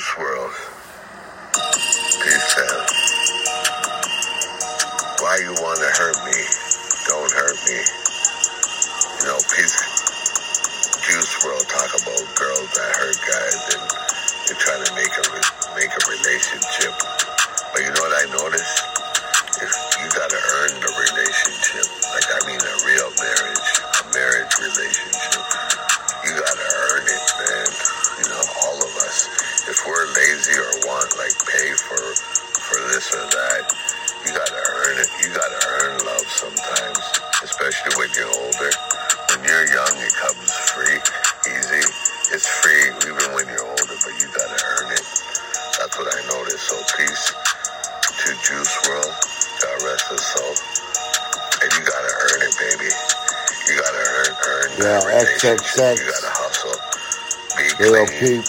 Juice WRLD. Peace out. Why you wanna hurt me? Don't hurt me. You know, peace. Juice WRLD talk about girls that hurt guys especially when you're older. When you're young, it comes free, easy. It's free even when you're older, but you gotta earn it. That's what I noticed. So peace to Juice WRLD. God rest his soul. And you gotta earn it, baby. You gotta earn, earn that Yeah. XXX. You gotta hustle. Be clean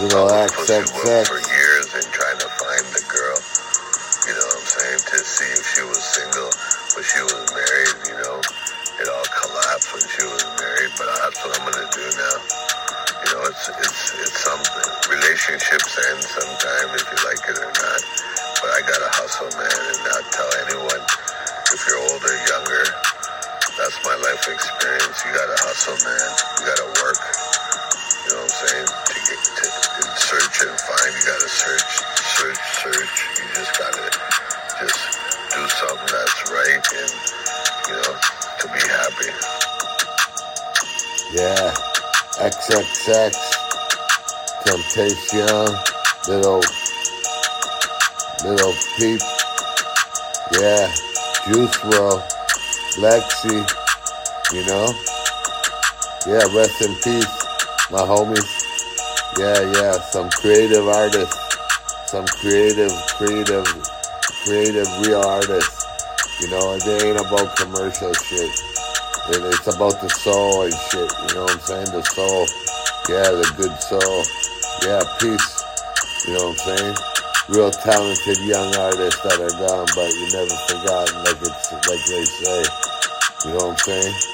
Little I was work XXX. for years and trying to find the girl. You know what I'm saying? To see if she was single, but she was married. You know, it all collapsed when she was married. But that's what I'm gonna do now. You know, it's it's it's something. Relationships end sometime if you like it or not. But I gotta hustle, man, and not tell anyone. If you're older, younger, that's my life experience. You gotta hustle, man. You gotta work. You know what I'm saying? To to, search and find, you gotta search, search, search. You just gotta just do something that's right, and you know, to be happy. Yeah. XXX. Temptation. Little. Lil Peep. Yeah. Juice WRLD. Lexi. You know? Yeah, rest in peace, my homies. Yeah, yeah. Some creative artists. Some creative, creative, creative, real artists. You know, they ain't about commercial shit. It, it's about the soul and shit. You know what I'm saying? The soul. Yeah, the good soul. Yeah, peace. You know what I'm saying? Real talented young artists that are gone, but you never forgotten, like it's like they say. You know what I'm saying?